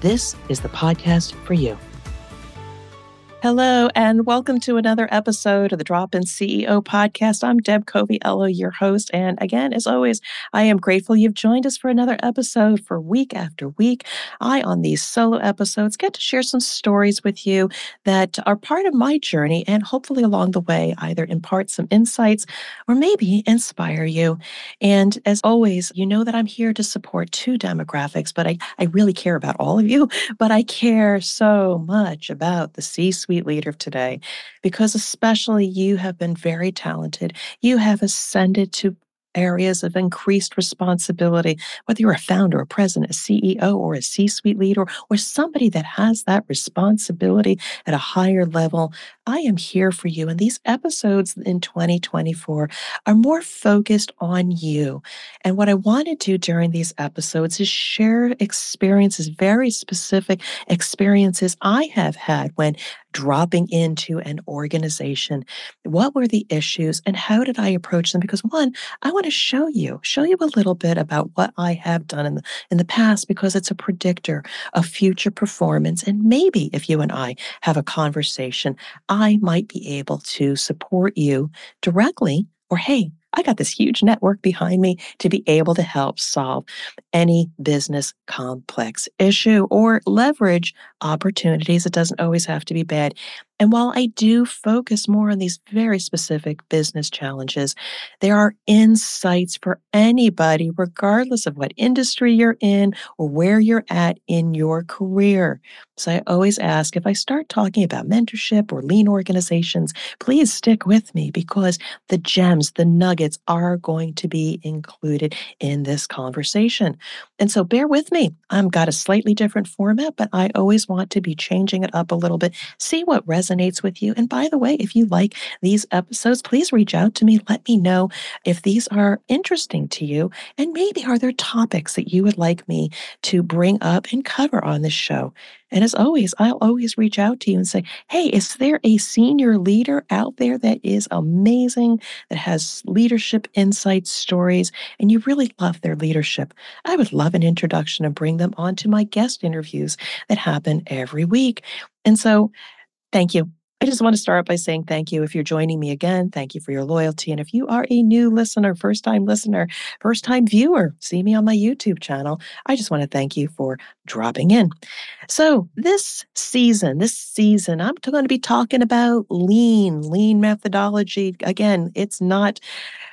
this is the podcast for you. Hello, and welcome to another episode of the Drop In CEO podcast. I'm Deb Coviello, your host. And again, as always, I am grateful you've joined us for another episode for week after week. I, on these solo episodes, get to share some stories with you that are part of my journey and hopefully along the way either impart some insights or maybe inspire you. And as always, you know that I'm here to support two demographics, but I, I really care about all of you, but I care so much about the C suite leader of today, because especially you have been very talented. You have ascended to areas of increased responsibility, whether you're a founder, a president, a CEO, or a C suite leader, or somebody that has that responsibility at a higher level, I am here for you. And these episodes in 2024 are more focused on you. And what I want to do during these episodes is share experiences, very specific experiences I have had when dropping into an organization. What were the issues and how did I approach them? Because one, I want to show you, show you a little bit about what I have done in the, in the past because it's a predictor of future performance. And maybe if you and I have a conversation, I might be able to support you directly or, hey, I got this huge network behind me to be able to help solve any business complex issue or leverage opportunities. It doesn't always have to be bad. And while I do focus more on these very specific business challenges, there are insights for anybody, regardless of what industry you're in or where you're at in your career. So I always ask if I start talking about mentorship or lean organizations, please stick with me because the gems, the nuggets are going to be included in this conversation. And so bear with me. I've got a slightly different format, but I always want to be changing it up a little bit, see what resonates resonates with you. And by the way, if you like these episodes, please reach out to me. Let me know if these are interesting to you. And maybe are there topics that you would like me to bring up and cover on this show? And as always, I'll always reach out to you and say, hey, is there a senior leader out there that is amazing, that has leadership insights, stories, and you really love their leadership? I would love an introduction and bring them on to my guest interviews that happen every week. And so Thank you. I just want to start by saying thank you if you're joining me again. Thank you for your loyalty. And if you are a new listener, first time listener, first time viewer, see me on my YouTube channel, I just want to thank you for dropping in. So, this season, this season, I'm going to be talking about lean, lean methodology. Again, it's not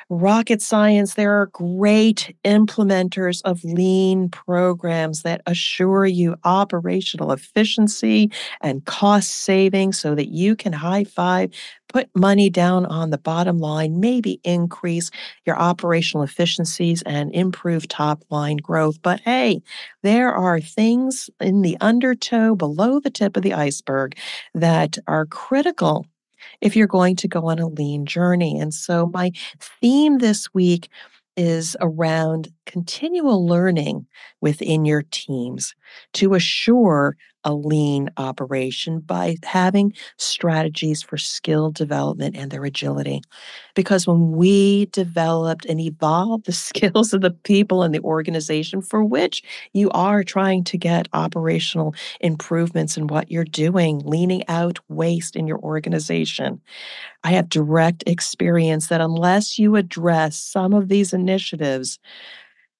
rocket science, there are great implementers of lean programs that assure you operational efficiency and cost saving so that you can high five, put money down on the bottom line, maybe increase your operational efficiencies and improve top line growth. But hey, there are things in the undertow below the tip of the iceberg that are critical if you're going to go on a lean journey. And so, my theme this week is around continual learning within your teams to assure a lean operation by having strategies for skill development and their agility. Because when we developed and evolved the skills of the people in the organization for which you are trying to get operational improvements in what you're doing, leaning out waste in your organization, I have direct experience that unless you address some of these initiatives,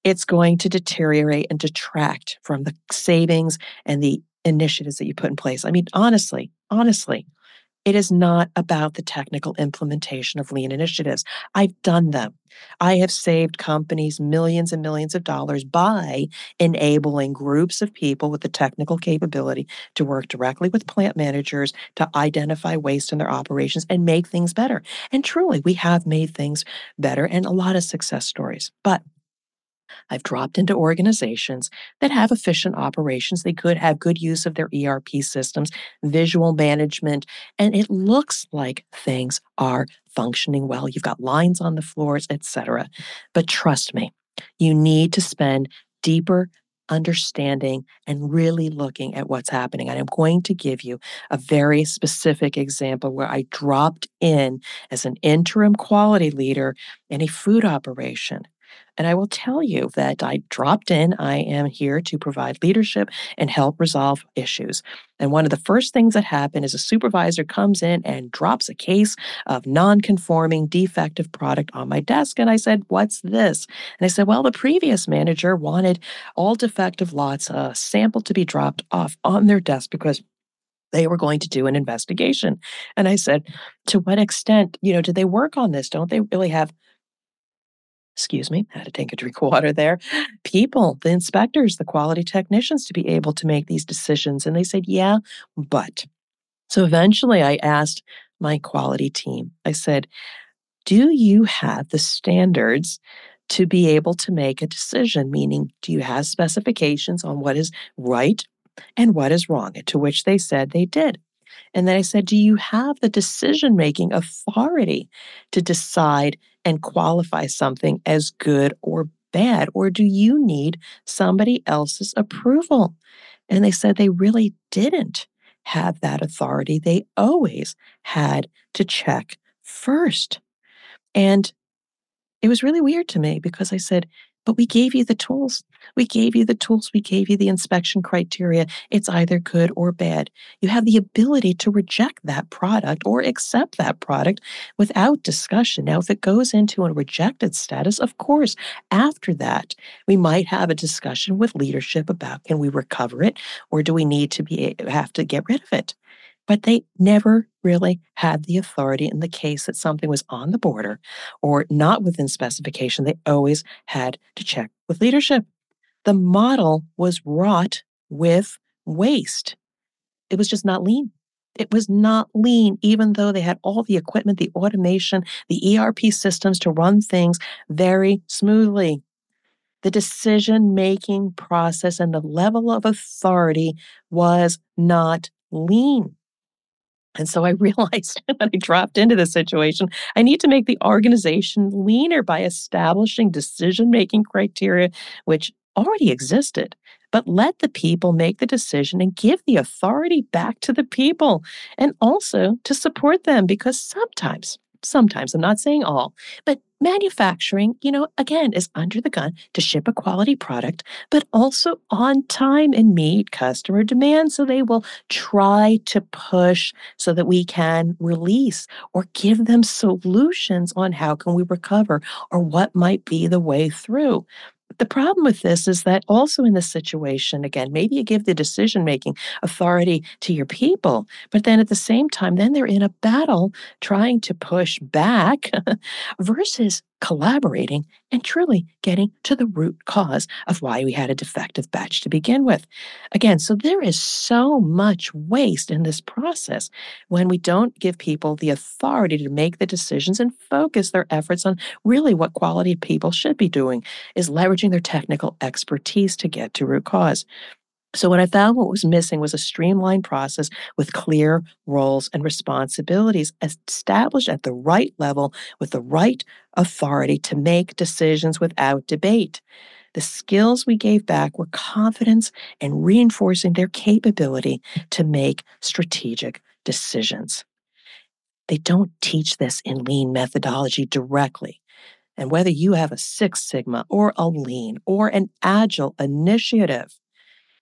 it's going to deteriorate and detract from the savings and the initiatives that you put in place. I mean, honestly, honestly, it is not about the technical implementation of lean initiatives. I've done them. I have saved companies millions and millions of dollars by enabling groups of people with the technical capability to work directly with plant managers to identify waste in their operations and make things better. And truly, we have made things better and a lot of success stories. But I've dropped into organizations that have efficient operations. They could have good use of their ERP systems, visual management, and it looks like things are functioning well. You've got lines on the floors, etc. But trust me, you need to spend deeper understanding and really looking at what's happening. And I'm going to give you a very specific example where I dropped in as an interim quality leader in a food operation. And I will tell you that I dropped in. I am here to provide leadership and help resolve issues. And one of the first things that happened is a supervisor comes in and drops a case of non conforming defective product on my desk. And I said, What's this? And I said, Well, the previous manager wanted all defective lots, a uh, sample to be dropped off on their desk because they were going to do an investigation. And I said, To what extent, you know, do they work on this? Don't they really have excuse me, I had to take a drink of water there, people, the inspectors, the quality technicians to be able to make these decisions. And they said, yeah, but. So eventually I asked my quality team, I said, do you have the standards to be able to make a decision? Meaning, do you have specifications on what is right and what is wrong? To which they said they did. And then I said, Do you have the decision making authority to decide and qualify something as good or bad? Or do you need somebody else's approval? And they said they really didn't have that authority. They always had to check first. And it was really weird to me because I said, but we gave you the tools. We gave you the tools. We gave you the inspection criteria. It's either good or bad. You have the ability to reject that product or accept that product without discussion. Now, if it goes into a rejected status, of course, after that, we might have a discussion with leadership about can we recover it or do we need to be have to get rid of it? But they never really had the authority in the case that something was on the border or not within specification. They always had to check with leadership. The model was wrought with waste. It was just not lean. It was not lean, even though they had all the equipment, the automation, the ERP systems to run things very smoothly. The decision making process and the level of authority was not lean. And so I realized when I dropped into this situation, I need to make the organization leaner by establishing decision making criteria, which already existed, but let the people make the decision and give the authority back to the people and also to support them because sometimes sometimes, I'm not saying all, but manufacturing, you know, again, is under the gun to ship a quality product, but also on time and meet customer demand. So they will try to push so that we can release or give them solutions on how can we recover or what might be the way through. The problem with this is that also in this situation, again, maybe you give the decision making authority to your people, but then at the same time, then they're in a battle trying to push back versus collaborating and truly getting to the root cause of why we had a defective batch to begin with. Again, so there is so much waste in this process when we don't give people the authority to make the decisions and focus their efforts on really what quality people should be doing is leveraging their technical expertise to get to root cause. So, what I found what was missing was a streamlined process with clear roles and responsibilities established at the right level with the right authority to make decisions without debate. The skills we gave back were confidence and reinforcing their capability to make strategic decisions. They don't teach this in lean methodology directly. And whether you have a Six Sigma or a lean or an agile initiative,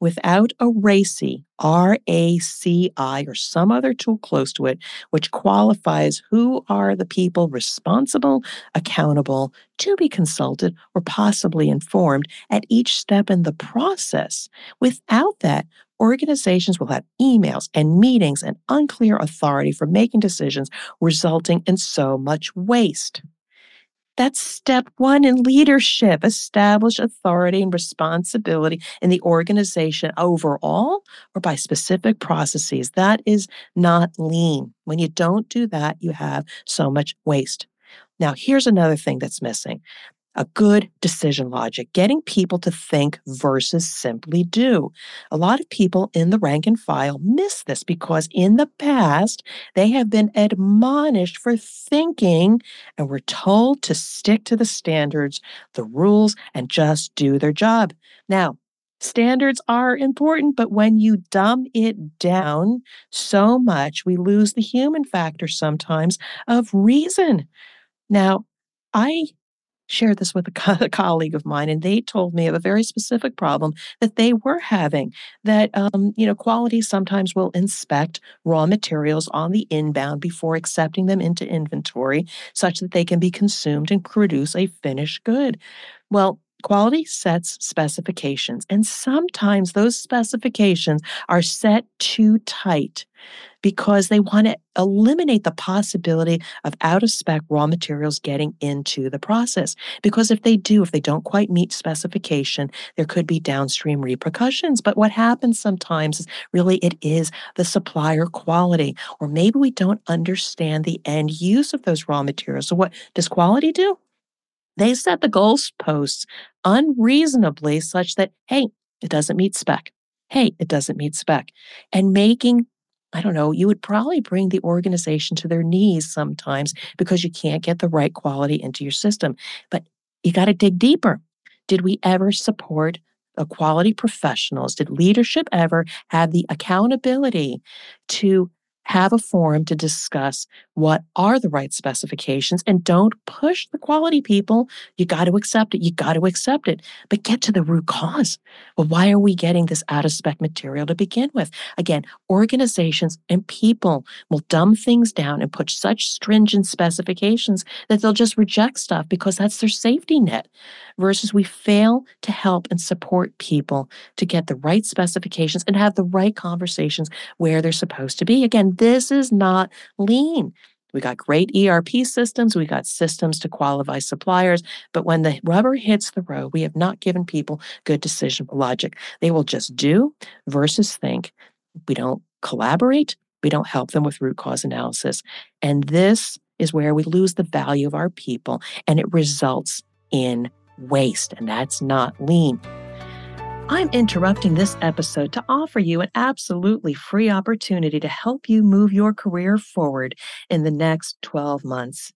without a RACI, R A C I, or some other tool close to it, which qualifies who are the people responsible, accountable, to be consulted, or possibly informed at each step in the process. Without that, organizations will have emails and meetings and unclear authority for making decisions, resulting in so much waste. That's step one in leadership. Establish authority and responsibility in the organization overall or by specific processes. That is not lean. When you don't do that, you have so much waste. Now, here's another thing that's missing. A good decision logic, getting people to think versus simply do. A lot of people in the rank and file miss this because in the past, they have been admonished for thinking and were told to stick to the standards, the rules, and just do their job. Now, Standards are important, but when you dumb it down so much, we lose the human factor sometimes of reason. Now, I shared this with a, co- a, colleague of mine, and they told me of a very specific problem that they were having. That um, you know, quality sometimes will inspect raw materials on the inbound before accepting them into inventory, such that they can be consumed and produce a finished good. Well, Quality sets specifications, and sometimes those specifications are set too tight because they want to eliminate the possibility of out of spec raw materials getting into the process. Because if they do, if they don't quite meet specification, there could be downstream repercussions. But what happens sometimes is really it is the supplier quality, or maybe we don't understand the end use of those raw materials. So, what does quality do? They set the goalposts unreasonably such that, hey, it doesn't meet spec. Hey, it doesn't meet spec. And making, I don't know, you would probably bring the organization to their knees sometimes because you can't get the right quality into your system. But you got to dig deeper. Did we ever support the quality professionals? Did leadership ever have the accountability to have a forum to discuss what are the right specifications and don't push the quality people. You got to accept it. You got to accept it, but get to the root cause. Well, why are we getting this out of spec material to begin with? Again, organizations and people will dumb things down and put such stringent specifications that they'll just reject stuff because that's their safety net versus we fail to help and support people to get the right specifications and have the right conversations where they're supposed to be. Again, this is not lean. We got great ERP systems. We got systems to qualify suppliers. But when the rubber hits the road, we have not given people good decision logic. They will just do versus think. We don't collaborate. We don't help them with root cause analysis. And this is where we lose the value of our people and it results in waste. And that's not lean. I'm interrupting this episode to offer you an absolutely free opportunity to help you move your career forward in the next 12 months.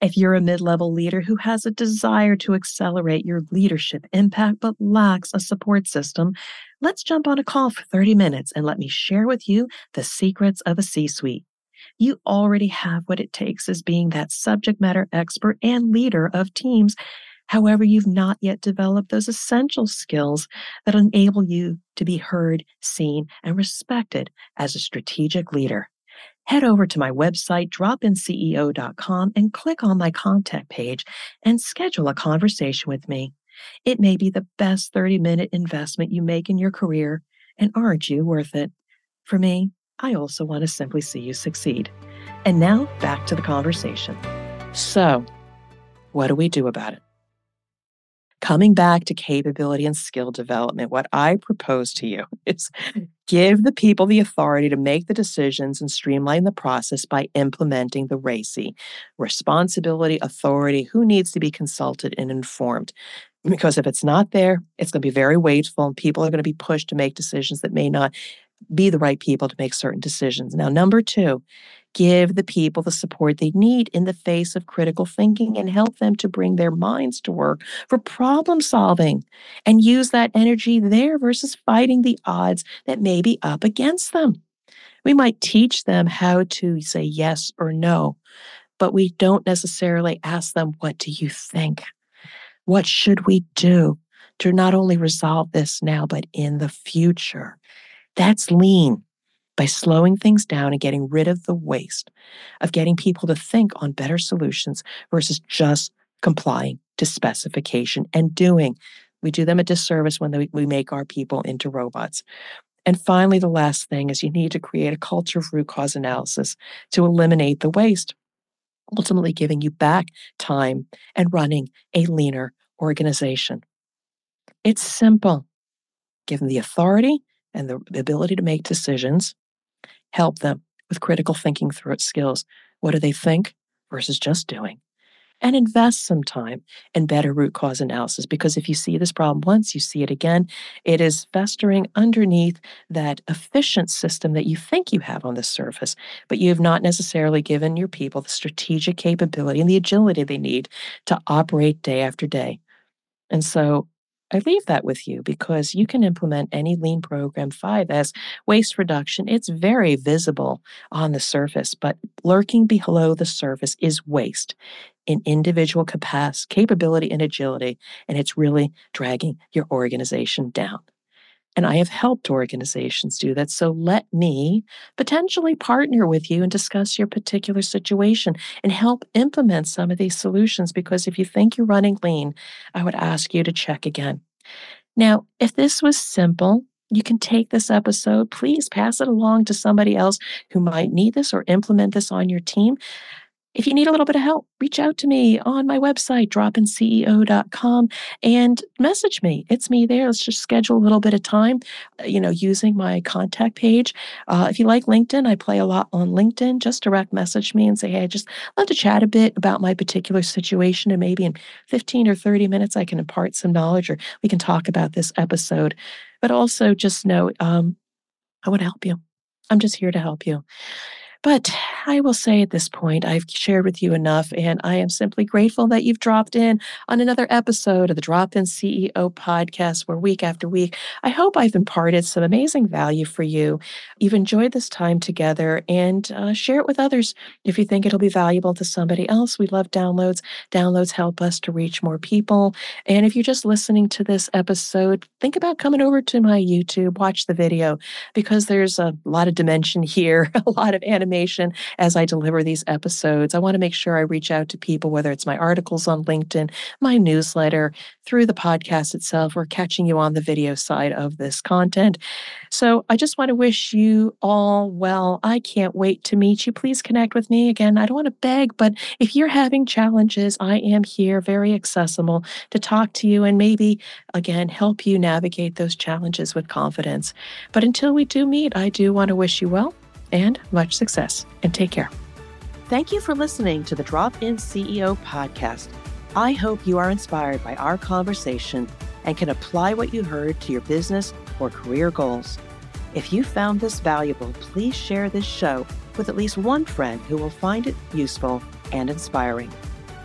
If you're a mid level leader who has a desire to accelerate your leadership impact but lacks a support system, let's jump on a call for 30 minutes and let me share with you the secrets of a C suite. You already have what it takes as being that subject matter expert and leader of teams However, you've not yet developed those essential skills that enable you to be heard, seen, and respected as a strategic leader. Head over to my website, dropinceo.com, and click on my contact page and schedule a conversation with me. It may be the best 30 minute investment you make in your career, and aren't you worth it? For me, I also want to simply see you succeed. And now back to the conversation. So, what do we do about it? Coming back to capability and skill development, what I propose to you is give the people the authority to make the decisions and streamline the process by implementing the RACI responsibility, authority, who needs to be consulted and informed. Because if it's not there, it's going to be very wasteful, and people are going to be pushed to make decisions that may not be the right people to make certain decisions. Now, number two, give the people the support they need in the face of critical thinking and help them to bring their minds to work for problem solving and use that energy there versus fighting the odds that may be up against them. We might teach them how to say yes or no, but we don't necessarily ask them, What do you think? What should we do to not only resolve this now, but in the future? That's lean by slowing things down and getting rid of the waste of getting people to think on better solutions versus just complying to specification and doing. We do them a disservice when we make our people into robots. And finally, the last thing is you need to create a culture of root cause analysis to eliminate the waste, ultimately giving you back time and running a leaner organization. It's simple. Give them the authority and the ability to make decisions, help them with critical thinking through its skills. What do they think versus just doing? and invest some time in better root cause analysis. Because if you see this problem once, you see it again, it is festering underneath that efficient system that you think you have on the surface, but you have not necessarily given your people the strategic capability and the agility they need to operate day after day. And so I leave that with you because you can implement any lean program 5S waste reduction. It's very visible on the surface, but lurking below the surface is waste in individual capacity, capability, and agility. And it's really dragging your organization down. And I have helped organizations do that. So let me potentially partner with you and discuss your particular situation and help implement some of these solutions. Because if you think you're running lean, I would ask you to check again. Now, if this was simple, you can take this episode, please pass it along to somebody else who might need this or implement this on your team. If you need a little bit of help, reach out to me on my website, dropinceo.com, and message me. It's me there. Let's just schedule a little bit of time, uh, you know, using my contact page. Uh, if you like LinkedIn, I play a lot on LinkedIn. Just direct message me and say, hey, I just love to chat a bit about my particular situation. And maybe in 15 or 30 minutes, I can impart some knowledge or we can talk about this episode. But also just know um, I want to help you. I'm just here to help you. But I will say at this point, I've shared with you enough, and I am simply grateful that you've dropped in on another episode of the Drop In CEO podcast, where week after week, I hope I've imparted some amazing value for you. You've enjoyed this time together and uh, share it with others if you think it'll be valuable to somebody else. We love downloads. Downloads help us to reach more people. And if you're just listening to this episode, think about coming over to my YouTube, watch the video, because there's a lot of dimension here, a lot of animation as I deliver these episodes. I want to make sure I reach out to people, whether it's my articles on LinkedIn, my newsletter, through the podcast itself, or catching you on the video side of this content. So I just want to wish you all well. I can't wait to meet you. Please connect with me. Again, I don't want to beg, but if you're having challenges, I am here, very accessible to talk to you and maybe, again, help you navigate those challenges with confidence. But until we do meet, I do want to wish you well and much success. And take care. Thank you for listening to the Drop In CEO podcast. I hope you are inspired by our conversation and can apply what you heard to your business or career goals. If you found this valuable, please share this show with at least one friend who will find it useful and inspiring.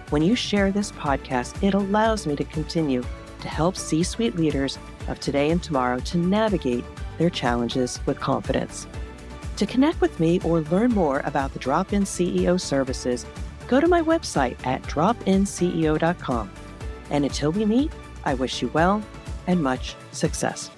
When you share this podcast, it allows me to continue to help C suite leaders of today and tomorrow to navigate their challenges with confidence. To connect with me or learn more about the Drop In CEO services, go to my website at dropinceo.com. And until we meet, I wish you well and much success.